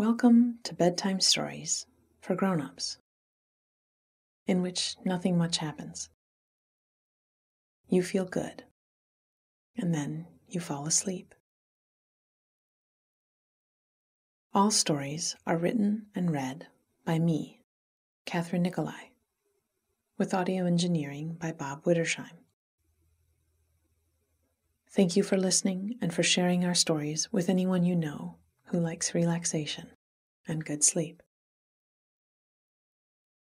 Welcome to Bedtime Stories for Grown-ups, in which nothing much happens. You feel good, and then you fall asleep. All stories are written and read by me, Kathryn Nicolai, with audio engineering by Bob Wittersheim. Thank you for listening and for sharing our stories with anyone you know who likes relaxation and good sleep.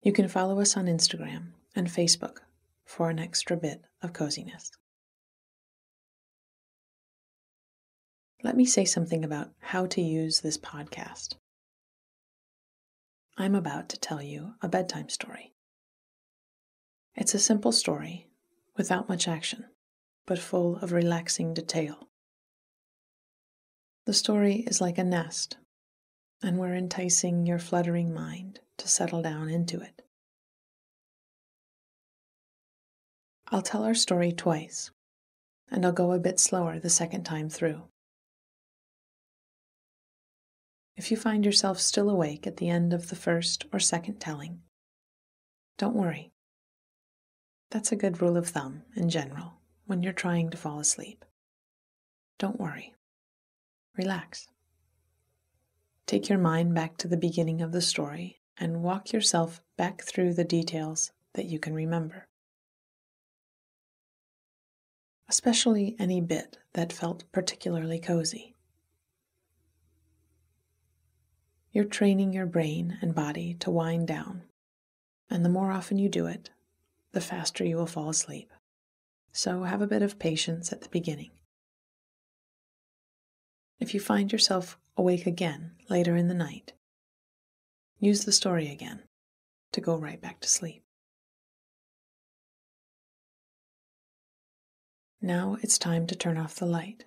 You can follow us on Instagram and Facebook for an extra bit of coziness. Let me say something about how to use this podcast. I'm about to tell you a bedtime story. It's a simple story without much action, but full of relaxing detail. The story is like a nest, and we're enticing your fluttering mind to settle down into it. I'll tell our story twice, and I'll go a bit slower the second time through. If you find yourself still awake at the end of the first or second telling, don't worry. That's a good rule of thumb in general when you're trying to fall asleep. Don't worry. Relax. Take your mind back to the beginning of the story and walk yourself back through the details that you can remember. Especially any bit that felt particularly cozy. You're training your brain and body to wind down, and the more often you do it, the faster you will fall asleep. So have a bit of patience at the beginning. If you find yourself awake again later in the night, use the story again to go right back to sleep. Now it's time to turn off the light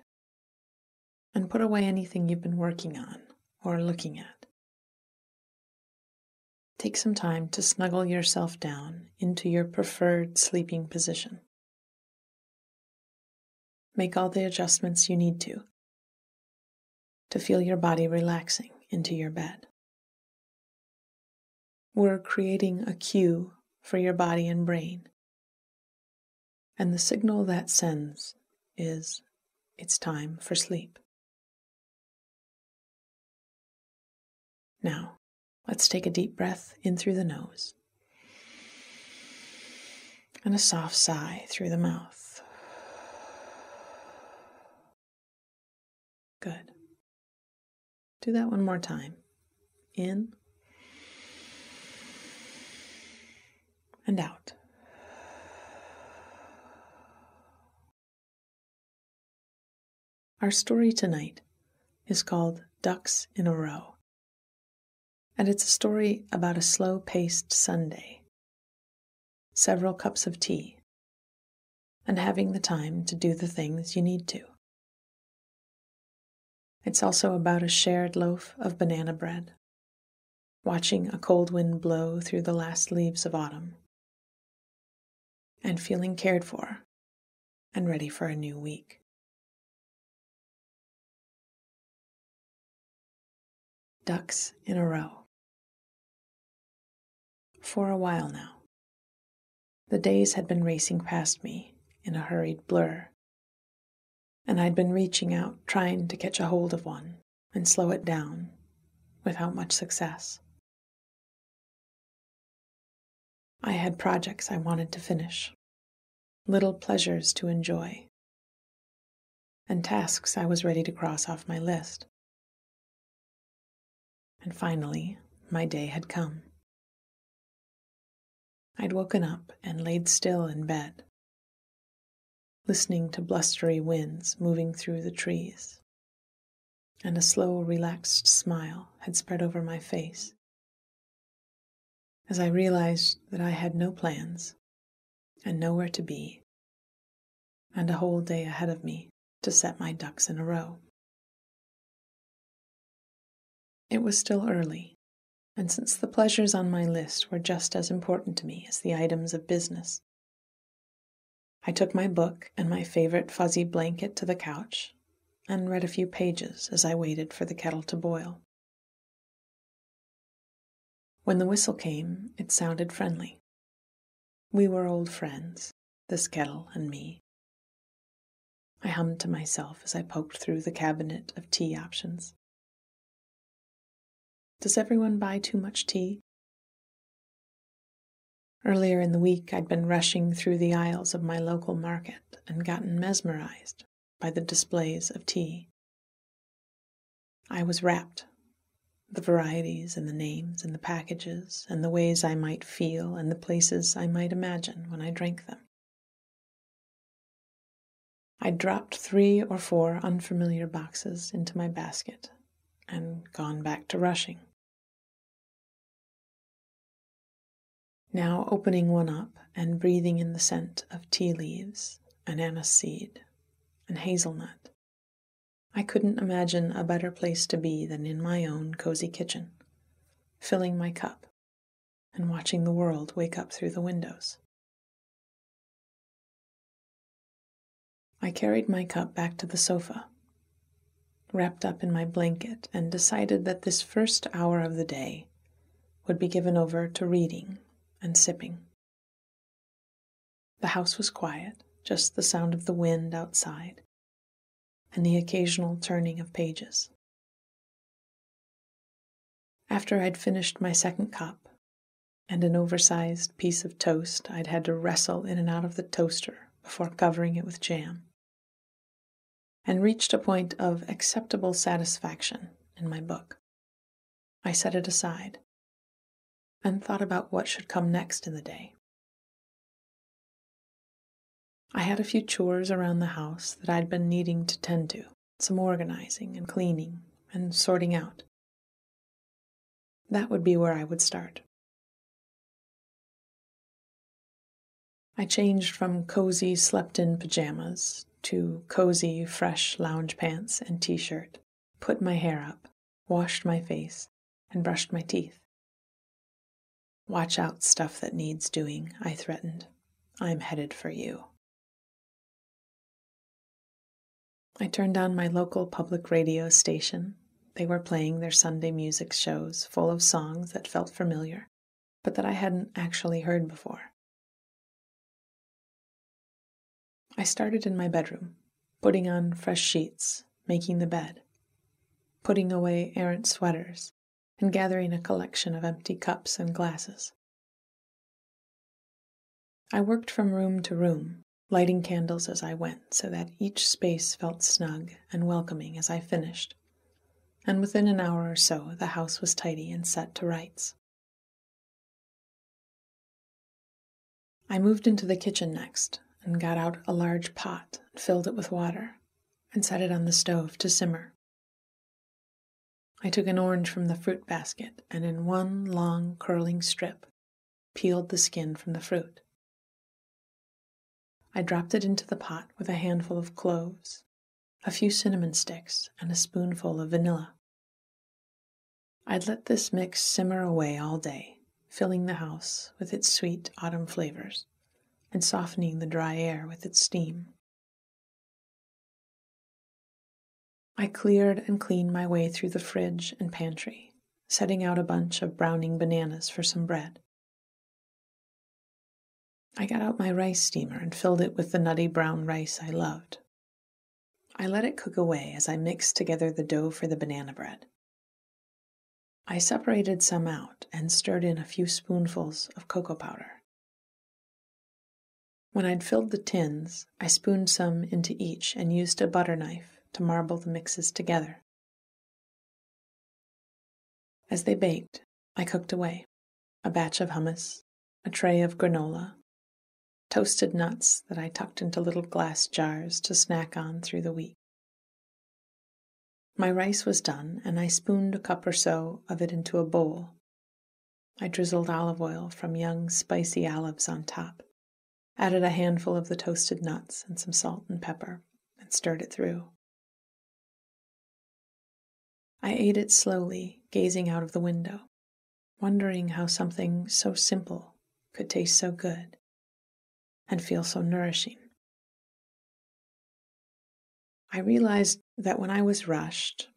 and put away anything you've been working on or looking at. Take some time to snuggle yourself down into your preferred sleeping position. Make all the adjustments you need to to feel your body relaxing into your bed. We're creating a cue for your body and brain. And the signal that sends is it's time for sleep. Now, let's take a deep breath in through the nose and a soft sigh through the mouth. Good. Do that one more time. In and out. Our story tonight is called Ducks in a Row. And it's a story about a slow paced Sunday, several cups of tea, and having the time to do the things you need to. It's also about a shared loaf of banana bread, watching a cold wind blow through the last leaves of autumn, and feeling cared for and ready for a new week. Ducks in a row. For a while now, the days had been racing past me in a hurried blur and I'd been reaching out, trying to catch a hold of one and slow it down without much success. I had projects I wanted to finish, little pleasures to enjoy, and tasks I was ready to cross off my list. And finally, my day had come. I'd woken up and laid still in bed, listening to blustery winds moving through the trees. And a slow, relaxed smile had spread over my face as I realized that I had no plans and nowhere to be, and a whole day ahead of me to set my ducks in a row. It was still early, and since the pleasures on my list were just as important to me as the items of business, I took my book and my favorite fuzzy blanket to the couch and read a few pages as I waited for the kettle to boil. When the whistle came, it sounded friendly. We were old friends, this kettle and me. I hummed to myself as I poked through the cabinet of tea options. Does everyone buy too much tea? Earlier in the week, I'd been rushing through the aisles of my local market and gotten mesmerized by the displays of tea. I was rapt. The varieties and the names and the packages and the ways I might feel and the places I might imagine when I drank them. I dropped three or four unfamiliar boxes into my basket and gone back to rushing. Now opening one up and breathing in the scent of tea leaves anise seed and hazelnut. I couldn't imagine a better place to be than in my own cozy kitchen, filling my cup and watching the world wake up through the windows. I carried my cup back to the sofa, wrapped up in my blanket, and decided that this first hour of the day would be given over to reading and sipping. The house was quiet, just the sound of the wind outside and the occasional turning of pages. After I'd finished my second cup and an oversized piece of toast I'd had to wrestle in and out of the toaster before covering it with jam, and reached a point of acceptable satisfaction in my book, I set it aside and thought about what should come next in the day. I had a few chores around the house that I'd been needing to tend to, some organizing and cleaning and sorting out. That would be where I would start. I changed from cozy, slept in pajamas to cozy, fresh lounge pants and t shirt, put my hair up, washed my face, and brushed my teeth. Watch out, stuff that needs doing, I threatened. I'm headed for you. I turned on my local public radio station. They were playing their Sunday music shows full of songs that felt familiar, but that I hadn't actually heard before. I started in my bedroom, putting on fresh sheets, making the bed, putting away errant sweaters, and gathering a collection of empty cups and glasses. I worked from room to room, lighting candles as I went so that each space felt snug and welcoming as I finished. And within an hour or so, the house was tidy and set to rights. I moved into the kitchen next and got out a large pot and filled it with water and set it on the stove to simmer. I took an orange from the fruit basket and, in one long curling strip, peeled the skin from the fruit. I dropped it into the pot with a handful of cloves, a few cinnamon sticks, and a spoonful of vanilla. I'd let this mix simmer away all day, filling the house with its sweet autumn flavors and softening the dry air with its steam. I cleared and cleaned my way through the fridge and pantry, setting out a bunch of browning bananas for some bread. I got out my rice steamer and filled it with the nutty brown rice I loved. I let it cook away as I mixed together the dough for the banana bread. I separated some out and stirred in a few spoonfuls of cocoa powder. When I'd filled the tins, I spooned some into each and used a butter knife to marble the mixes together. As they baked, I cooked away a batch of hummus, a tray of granola, toasted nuts that I tucked into little glass jars to snack on through the week. My rice was done, and I spooned a cup or so of it into a bowl. I drizzled olive oil from young, spicy olives on top, added a handful of the toasted nuts and some salt and pepper, and stirred it through. I ate it slowly, gazing out of the window, wondering how something so simple could taste so good and feel so nourishing. I realized that when I was rushed,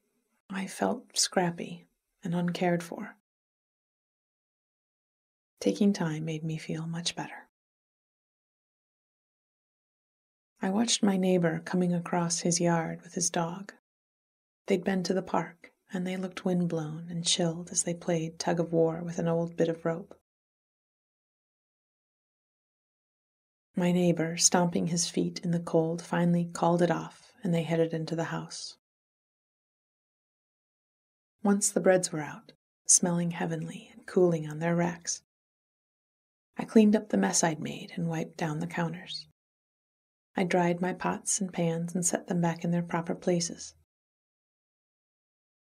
I felt scrappy and uncared for. Taking time made me feel much better. I watched my neighbor coming across his yard with his dog. They'd been to the park, and they looked windblown and chilled as they played tug of war with an old bit of rope. My neighbor, stomping his feet in the cold, finally called it off, and they headed into the house. Once the breads were out, smelling heavenly and cooling on their racks, I cleaned up the mess I'd made and wiped down the counters. I dried my pots and pans and set them back in their proper places.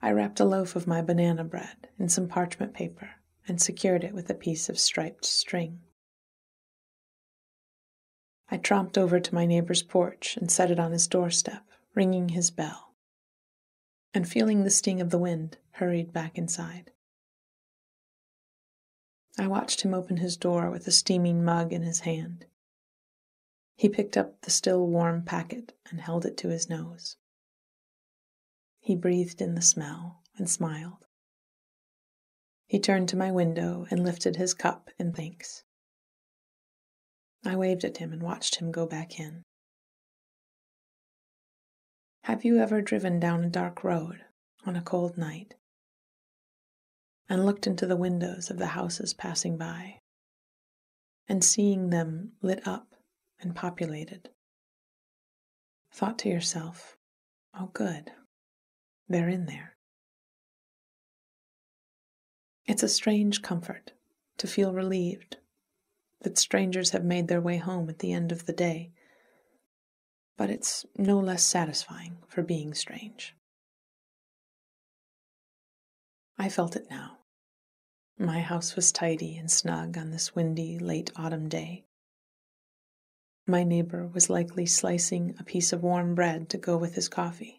I wrapped a loaf of my banana bread in some parchment paper and secured it with a piece of striped string. I tromped over to my neighbor's porch and set it on his doorstep, ringing his bell, and feeling the sting of the wind, hurried back inside. I watched him open his door with a steaming mug in his hand. He picked up the still warm packet and held it to his nose. He breathed in the smell and smiled. He turned to my window and lifted his cup in thanks. I waved at him and watched him go back in. Have you ever driven down a dark road on a cold night and looked into the windows of the houses passing by and seeing them lit up and populated? Thought to yourself, oh, good, they're in there. It's a strange comfort to feel relieved that strangers have made their way home at the end of the day, but it's no less satisfying for being strange. I felt it now. My house was tidy and snug on this windy late autumn day. My neighbor was likely slicing a piece of warm bread to go with his coffee.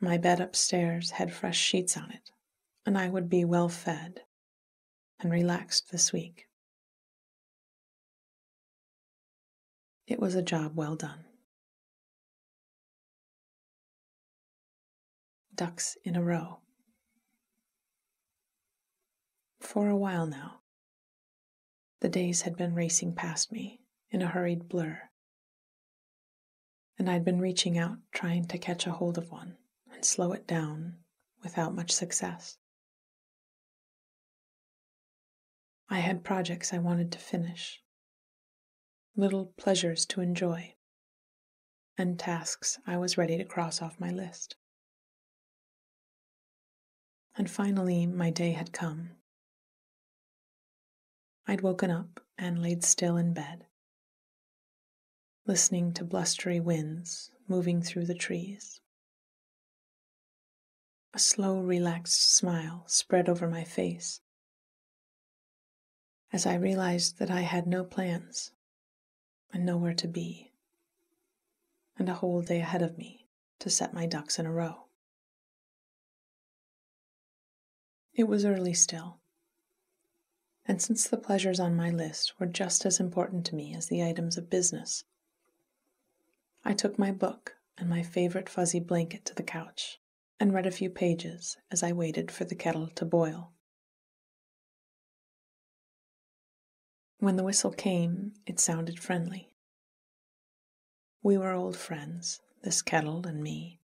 My bed upstairs had fresh sheets on it, and I would be well fed and relaxed this week. It was a job well done. Ducks in a row. For a while now, the days had been racing past me in a hurried blur, and I'd been reaching out trying to catch a hold of one and slow it down without much success. I had projects I wanted to finish, little pleasures to enjoy, and tasks I was ready to cross off my list. And finally, my day had come. I'd woken up and laid still in bed, listening to blustery winds moving through the trees. A slow, relaxed smile spread over my face as I realized that I had no plans and nowhere to be, and a whole day ahead of me to set my ducks in a row. It was early still, and since the pleasures on my list were just as important to me as the items of business, I took my book and my favorite fuzzy blanket to the couch and read a few pages as I waited for the kettle to boil. When the whistle came, it sounded friendly. We were old friends, this kettle and me.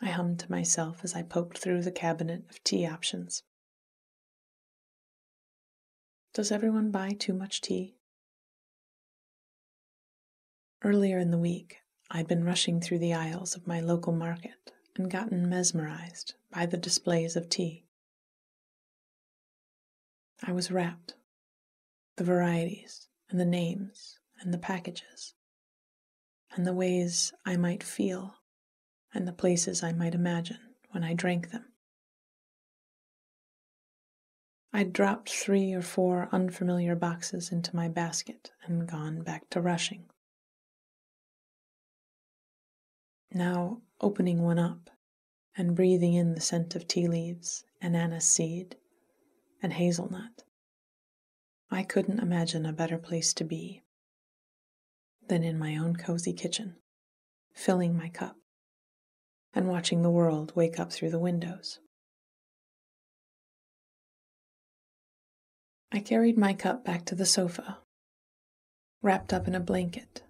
I hummed to myself as I poked through the cabinet of tea options. Does everyone buy too much tea? Earlier in the week, I'd been rushing through the aisles of my local market and gotten mesmerized by the displays of tea. I was rapt. The varieties and the names and the packages and the ways I might feel and the places I might imagine when I drank them. I'd dropped three or four unfamiliar boxes into my basket and gone back to rushing. Now, opening one up and breathing in the scent of tea leaves and anise seed and hazelnut. I couldn't imagine a better place to be than in my own cozy kitchen, filling my cup and watching the world wake up through the windows. I carried my cup back to the sofa, wrapped up in a blanket,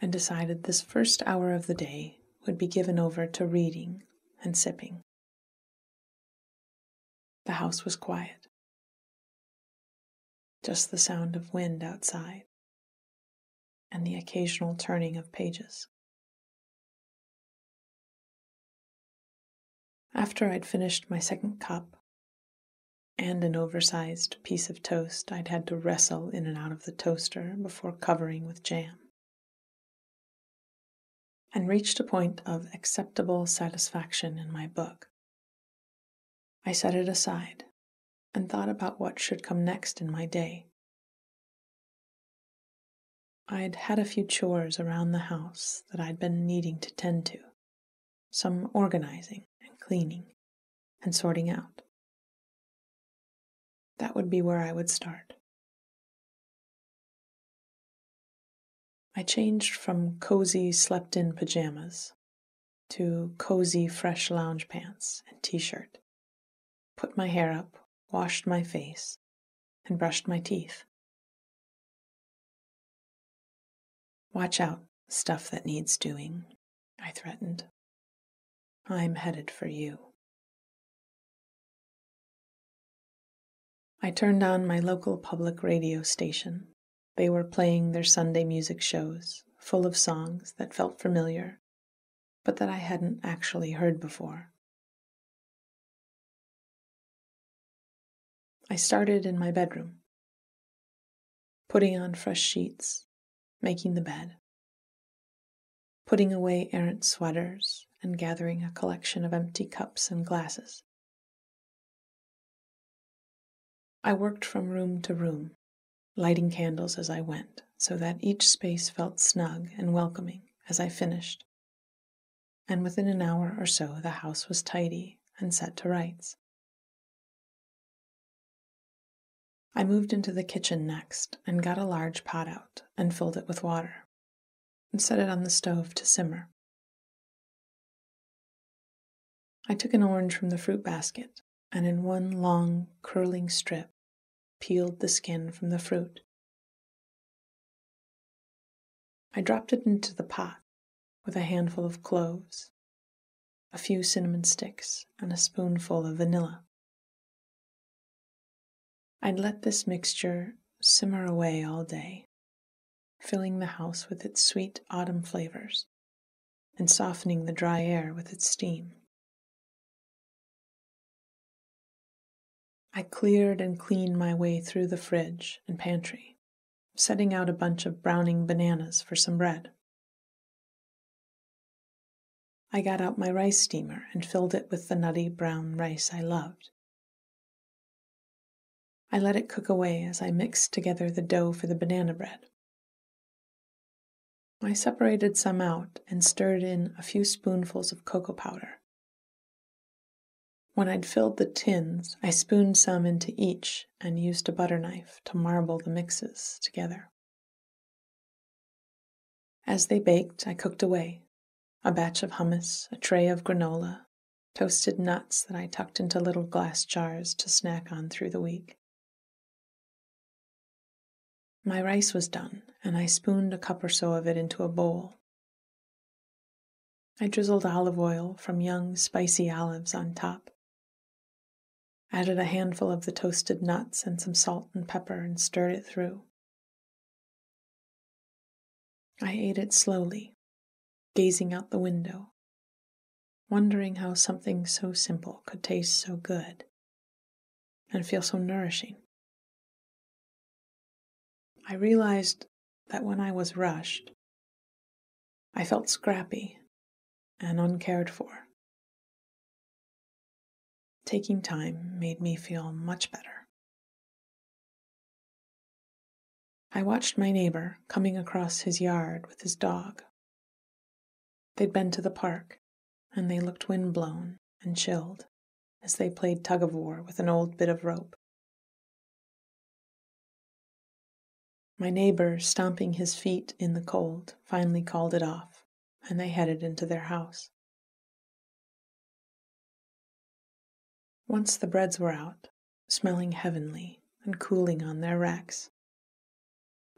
and decided this first hour of the day would be given over to reading and sipping. The house was quiet, just the sound of wind outside and the occasional turning of pages. After I'd finished my second cup and an oversized piece of toast I'd had to wrestle in and out of the toaster before covering with jam, and reached a point of acceptable satisfaction in my book, I set it aside and thought about what should come next in my day. I'd had a few chores around the house that I'd been needing to tend to, some organizing and cleaning and sorting out. That would be where I would start. I changed from cozy slept in pajamas to cozy fresh lounge pants and t shirt, put my hair up, washed my face, and brushed my teeth. Watch out, stuff that needs doing, I threatened. I'm headed for you. I turned on my local public radio station. They were playing their Sunday music shows, full of songs that felt familiar, but that I hadn't actually heard before. I started in my bedroom, putting on fresh sheets making the bed, putting away errant sweaters, and gathering a collection of empty cups and glasses. I worked from room to room, lighting candles as I went, so that each space felt snug and welcoming as I finished. And within an hour or so, the house was tidy and set to rights. I moved into the kitchen next and got a large pot out and filled it with water and set it on the stove to simmer. I took an orange from the fruit basket and in one long, curling strip peeled the skin from the fruit. I dropped it into the pot with a handful of cloves, a few cinnamon sticks, and a spoonful of vanilla. I'd let this mixture simmer away all day, filling the house with its sweet autumn flavors and softening the dry air with its steam. I cleared and cleaned my way through the fridge and pantry, setting out a bunch of browning bananas for some bread. I got out my rice steamer and filled it with the nutty brown rice I loved. I let it cook away as I mixed together the dough for the banana bread. I separated some out and stirred in a few spoonfuls of cocoa powder. When I'd filled the tins, I spooned some into each and used a butter knife to marble the mixes together. As they baked, I cooked away a batch of hummus, a tray of granola, toasted nuts that I tucked into little glass jars to snack on through the week. My rice was done, and I spooned a cup or so of it into a bowl. I drizzled olive oil from young, spicy olives on top, added a handful of the toasted nuts and some salt and pepper, and stirred it through. I ate it slowly, gazing out the window, wondering how something so simple could taste so good and feel so nourishing. I realized that when I was rushed, I felt scrappy and uncared for. Taking time made me feel much better. I watched my neighbor coming across his yard with his dog. They'd been to the park, and they looked windblown and chilled as they played tug of war with an old bit of rope. My neighbor, stomping his feet in the cold, finally called it off, and they headed into their house. Once the breads were out, smelling heavenly and cooling on their racks.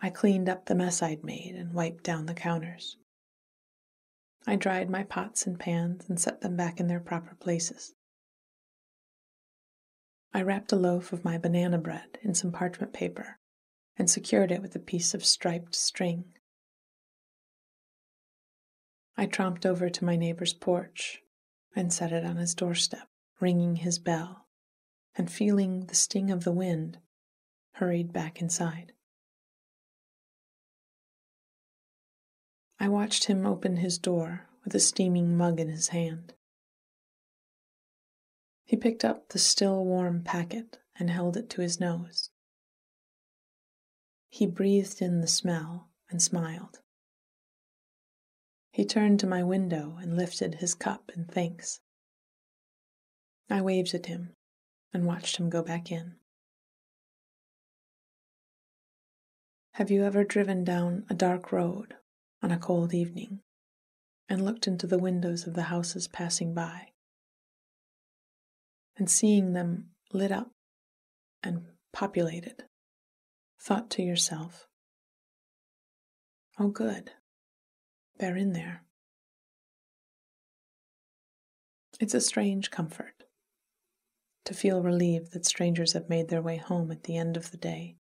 I cleaned up the mess I'd made and wiped down the counters. I dried my pots and pans and set them back in their proper places. I wrapped a loaf of my banana bread in some parchment paper and secured it with a piece of striped string. I tromped over to my neighbor's porch and set it on his doorstep, ringing his bell, and feeling the sting of the wind, hurried back inside. I watched him open his door with a steaming mug in his hand. He picked up the still warm packet and held it to his nose. He breathed in the smell and smiled. He turned to my window and lifted his cup in thanks. I waved at him and watched him go back in. Have you ever driven down a dark road on a cold evening and looked into the windows of the houses passing by and seeing them lit up and populated, thought to yourself, Oh, good, they're in there. It's a strange comfort to feel relieved that strangers have made their way home at the end of the day.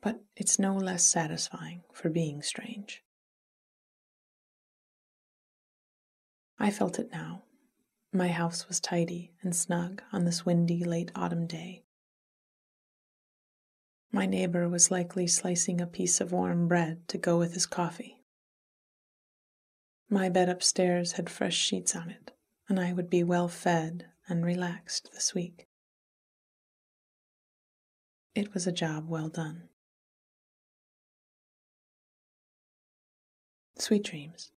But it's no less satisfying for being strange. I felt it now. My house was tidy and snug on this windy late autumn day. My neighbor was likely slicing a piece of warm bread to go with his coffee. My bed upstairs had fresh sheets on it, and I would be well fed and relaxed this week. It was a job well done. Sweet dreams.